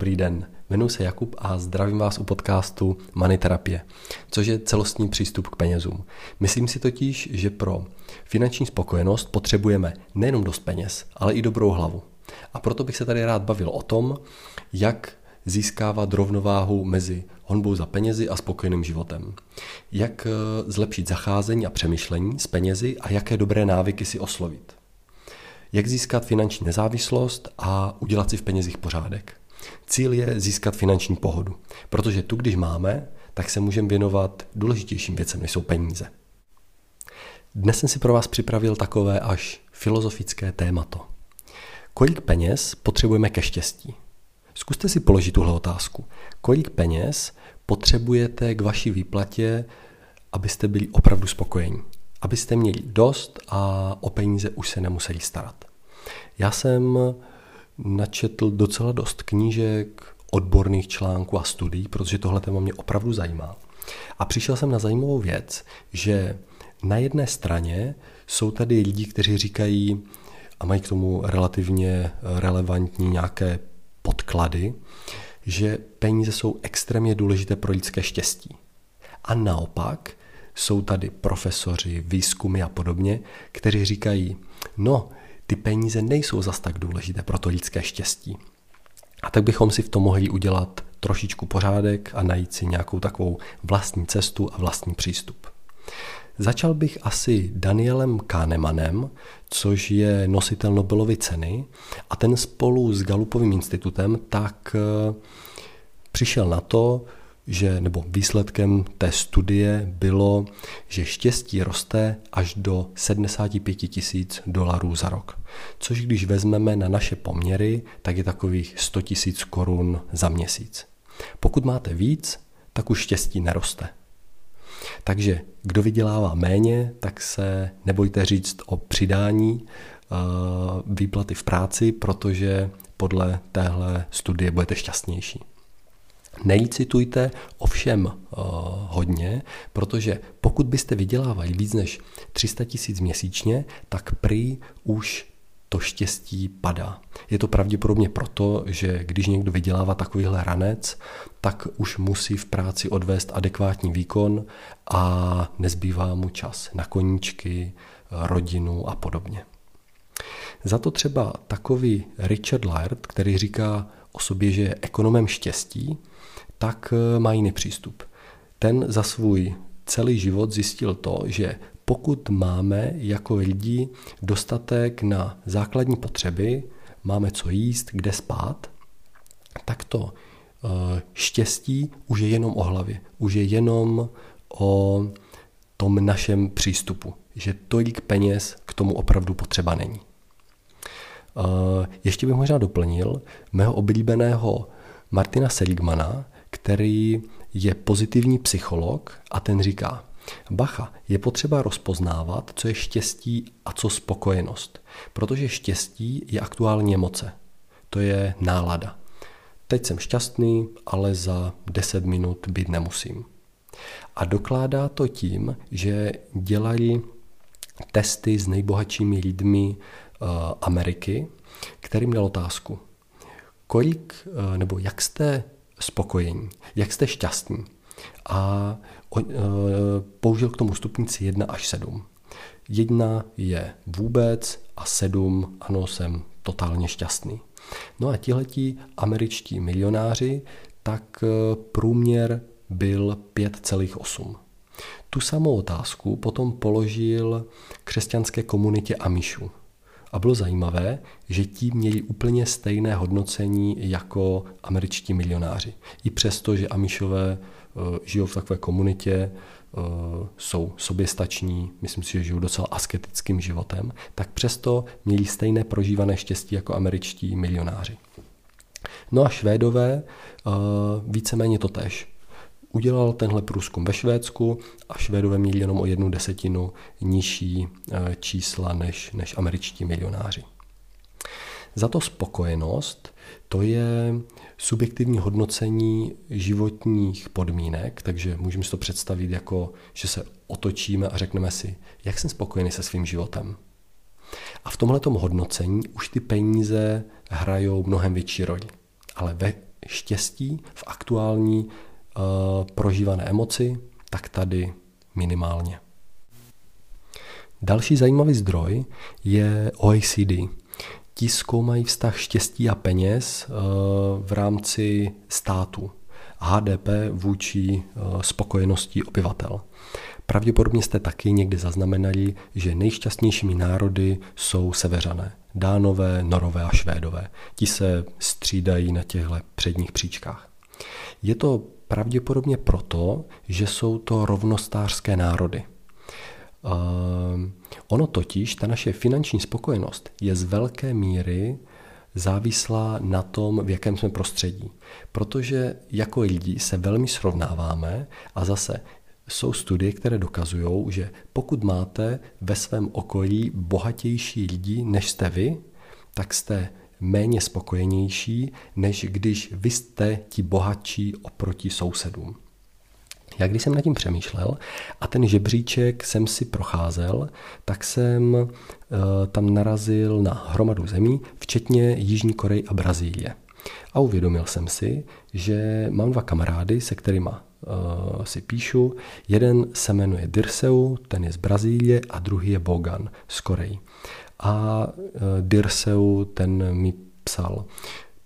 Dobrý den. Jmenuji se Jakub a zdravím vás u podcastu Money Terapie, což je celostní přístup k penězům. Myslím si totiž, že pro finanční spokojenost potřebujeme nejenom dost peněz, ale i dobrou hlavu. A proto bych se tady rád bavil o tom, jak získávat rovnováhu mezi honbou za penězi a spokojeným životem. Jak eh, zlepšit zacházení a přemýšlení s penězi a jaké dobré návyky si oslovit jak získat finanční nezávislost a udělat si v penězích pořádek. Cíl je získat finanční pohodu, protože tu, když máme, tak se můžeme věnovat důležitějším věcem, než jsou peníze. Dnes jsem si pro vás připravil takové až filozofické témato. Kolik peněz potřebujeme ke štěstí? Zkuste si položit tuhle otázku. Kolik peněz potřebujete k vaší výplatě, abyste byli opravdu spokojení? abyste měli dost a o peníze už se nemuseli starat. Já jsem načetl docela dost knížek, odborných článků a studií, protože tohle téma mě opravdu zajímá. A přišel jsem na zajímavou věc, že na jedné straně jsou tady lidi, kteří říkají a mají k tomu relativně relevantní nějaké podklady, že peníze jsou extrémně důležité pro lidské štěstí. A naopak jsou tady profesoři, výzkumy a podobně, kteří říkají, no, ty peníze nejsou zas tak důležité pro to lidské štěstí. A tak bychom si v tom mohli udělat trošičku pořádek a najít si nějakou takovou vlastní cestu a vlastní přístup. Začal bych asi Danielem Kahnemanem, což je nositel Nobelovy ceny a ten spolu s Galupovým institutem tak eh, přišel na to, že, nebo výsledkem té studie bylo, že štěstí roste až do 75 tisíc dolarů za rok. Což když vezmeme na naše poměry, tak je takových 100 tisíc korun za měsíc. Pokud máte víc, tak už štěstí neroste. Takže kdo vydělává méně, tak se nebojte říct o přidání eh, výplaty v práci, protože podle téhle studie budete šťastnější. Nelicitujte ovšem uh, hodně, protože pokud byste vydělávali víc než 300 tisíc měsíčně, tak prý už to štěstí padá. Je to pravděpodobně proto, že když někdo vydělává takovýhle ranec, tak už musí v práci odvést adekvátní výkon a nezbývá mu čas na koníčky, rodinu a podobně. Za to třeba takový Richard Laird, který říká o sobě, že je ekonomem štěstí, tak eh, má jiný přístup. Ten za svůj celý život zjistil to, že pokud máme jako lidi dostatek na základní potřeby, máme co jíst, kde spát, tak to eh, štěstí už je jenom o hlavě, už je jenom o tom našem přístupu, že tolik peněz k tomu opravdu potřeba není. Eh, ještě bych možná doplnil mého oblíbeného Martina Seligmana, který je pozitivní psycholog a ten říká, bacha, je potřeba rozpoznávat, co je štěstí a co spokojenost, protože štěstí je aktuální emoce. To je nálada. Teď jsem šťastný, ale za 10 minut být nemusím. A dokládá to tím, že dělají testy s nejbohatšími lidmi uh, Ameriky, kterým dal otázku, kolik uh, nebo jak jste spokojení, jak jste šťastní. A on, e, použil k tomu stupnici 1 až 7. Jedna je vůbec a 7, ano, jsem totálně šťastný. No a tihleti američtí milionáři, tak e, průměr byl 5,8. Tu samou otázku potom položil křesťanské komunitě Amišu. A bylo zajímavé, že ti měli úplně stejné hodnocení jako američtí milionáři. I přesto, že Amišové eh, žijou v takové komunitě, eh, jsou soběstační, myslím si, že žijou docela asketickým životem, tak přesto měli stejné prožívané štěstí jako američtí milionáři. No a Švédové eh, víceméně to tež udělal tenhle průzkum ve Švédsku a Švédové měli jenom o jednu desetinu nižší eh, čísla než, než američtí milionáři. Za to spokojenost to je subjektivní hodnocení životních podmínek, takže můžeme si to představit jako, že se otočíme a řekneme si, jak jsem spokojený se svým životem. A v tomhle hodnocení už ty peníze hrajou mnohem větší roli. ale ve štěstí, v aktuální prožívané emoci, tak tady minimálně. Další zajímavý zdroj je OECD. Ti zkoumají vztah štěstí a peněz uh, v rámci státu. HDP vůči uh, spokojenosti obyvatel. Pravděpodobně jste taky někdy zaznamenali, že nejšťastnějšími národy jsou severané. Dánové, Norové a Švédové. Ti se střídají na těchto předních příčkách. Je to pravděpodobně proto, že jsou to rovnostářské národy. Uh, ono totiž, ta naše finanční spokojenost je z velké míry závislá na tom, v jakém jsme prostředí. Protože jako lidi se velmi srovnáváme a zase jsou studie, které dokazují, že pokud máte ve svém okolí bohatější lidi, než jste vy, tak jste méně spokojenější, než když vy jste ti bohatší oproti sousedům. Já když jsem nad tím přemýšlel a ten žebříček jsem si procházel, tak jsem uh, tam narazil na hromadu zemí, včetně Jižní Koreje a Brazílie. A uvědomil jsem si, že mám dva kamarády, se kterými uh, si píšu. Jeden se jmenuje Dirseu, ten je z Brazílie, a druhý je Bogan z Koreji. A uh, Dirseu, ten mi psal,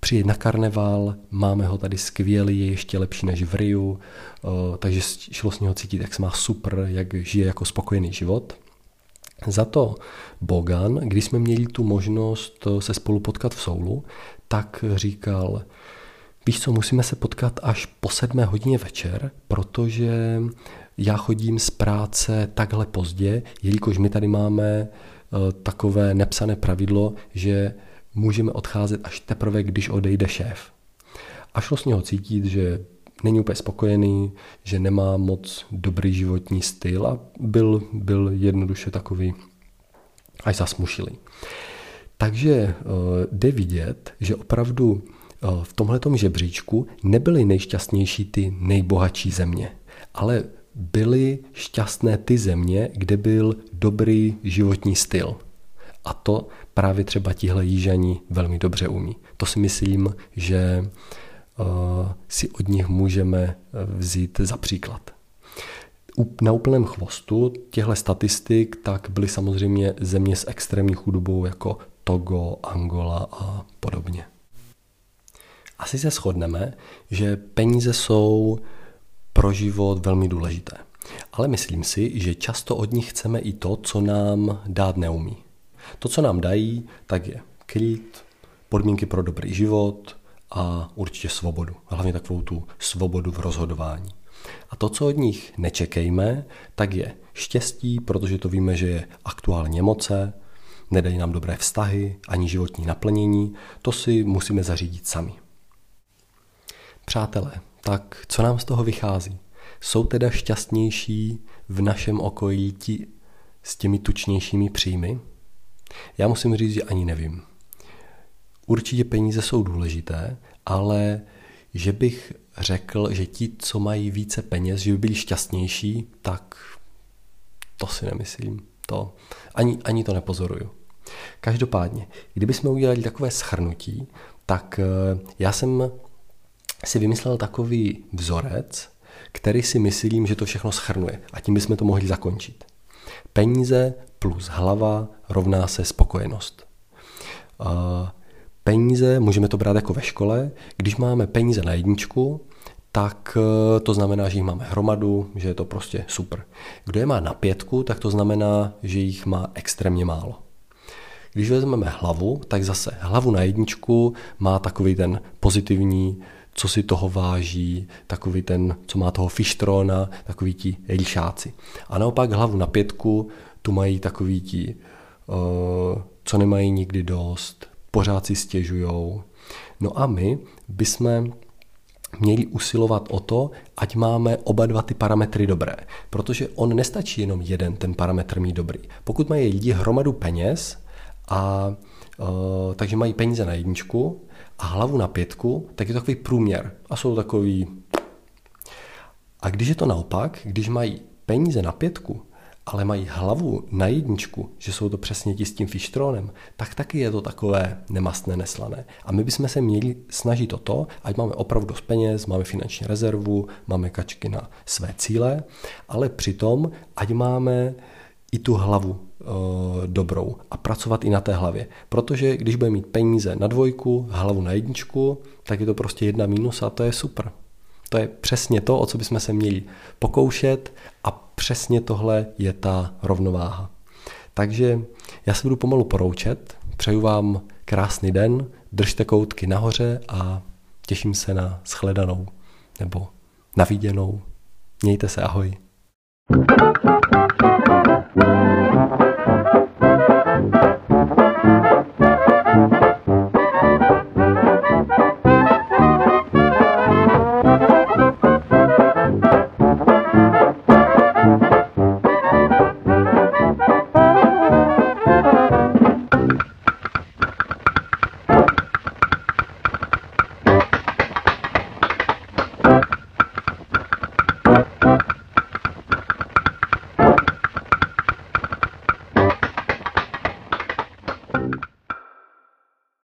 přijet na karneval, máme ho tady skvělý, je ještě lepší než v Riu, uh, takže šlo s něho cítit, jak se má super, jak žije jako spokojený život. Za to Bogan, když jsme měli tu možnost se spolu potkat v Soulu, tak říkal, víš co, musíme se potkat až po sedmé hodině večer, protože já chodím z práce takhle pozdě, jelikož my tady máme takové nepsané pravidlo, že můžeme odcházet až teprve, když odejde šéf. A šlo s něho cítit, že není úplně spokojený, že nemá moc dobrý životní styl a byl, byl jednoduše takový až zasmušilý. Takže uh, jde vidět, že opravdu uh, v tomhletom žebříčku nebyly nejšťastnější ty nejbohatší země, ale byly šťastné ty země, kde byl dobrý životní styl. A to právě třeba tihle jížaní velmi dobře umí. To si myslím, že uh, si od nich můžeme vzít za příklad. Na úplném chvostu těchto statistik tak byly samozřejmě země s extrémní chudobou jako Togo, Angola a podobně. Asi se shodneme, že peníze jsou pro život velmi důležité. Ale myslím si, že často od nich chceme i to, co nám dát neumí. To, co nám dají, tak je klid, podmínky pro dobrý život a určitě svobodu. Hlavně takovou tu svobodu v rozhodování. A to, co od nich nečekejme, tak je štěstí, protože to víme, že je aktuálně emoce, nedají nám dobré vztahy ani životní naplnění, to si musíme zařídit sami. Přátelé, tak co nám z toho vychází? Jsou teda šťastnější v našem okolí ti s těmi tučnějšími příjmy? Já musím říct, že ani nevím. Určitě peníze jsou důležité, ale že bych řekl, že ti, co mají více peněz, že by byli šťastnější, tak to si nemyslím. To, ani, ani to nepozoruju. Každopádně, kdybychom udělali takové schrnutí, tak eh, já jsem si vymyslel takový vzorec, který si myslím, že to všechno schrnuje. A tím bychom to mohli zakončit. Peníze plus hlava rovná se spokojenost. Eh, peníze, můžeme to brát jako ve škole, když máme peníze na jedničku, tak eh, to znamená, že jich máme hromadu, že je to prostě super. Kdo je má na pětku, tak to znamená, že jich má extrémně málo. Když vezmeme hlavu, tak zase hlavu na jedničku má takový ten pozitivní, co si toho váží, takový ten, co má toho fištrona, takový ti líšáci. A naopak hlavu na pětku, tu mají takový ti, uh, co nemají nikdy dost, pořád si stěžujou. No a my bychom měli usilovat o to, ať máme oba dva ty parametry dobré. Protože on nestačí jenom jeden ten parametr mít dobrý. Pokud mají lidi hromadu peněz, a uh, takže mají peníze na jedničku a hlavu na pětku, tak je to takový průměr a jsou takový... A když je to naopak, když mají peníze na pětku ale mají hlavu na jedničku, že jsou to přesně ti s tím fištrónem, tak taky je to takové nemastné, neslané. A my bychom se měli snažit o to, ať máme opravdu dost peněz, máme finanční rezervu, máme kačky na své cíle, ale přitom, ať máme i tu hlavu e, dobrou a pracovat i na té hlavě. Protože když bude mít peníze na dvojku, hlavu na jedničku, tak je to prostě jedna mínus a to je super. To je přesně to, o co bychom se měli pokoušet a přesně tohle je ta rovnováha. Takže já se budu pomalu poroučet, přeju vám krásný den, držte koutky nahoře a těším se na shledanou nebo naviděnou. Mějte se, ahoj. thank you